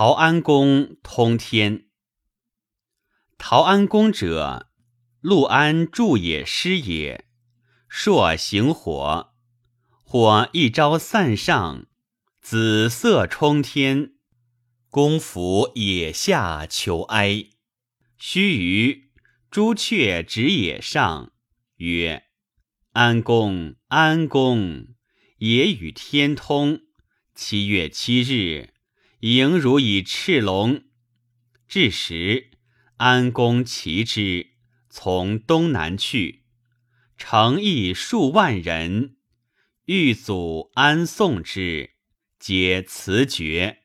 陶安公通天。陶安公者，陆安著也师也。朔行火，火一朝散上，紫色冲天。公服野下求哀。须臾，朱雀止野上，曰：“安公，安公，野与天通。七月七日，迎如以赤龙。”至时，安公骑之，从东南去。诚邑数万人，欲阻安送之，皆辞绝。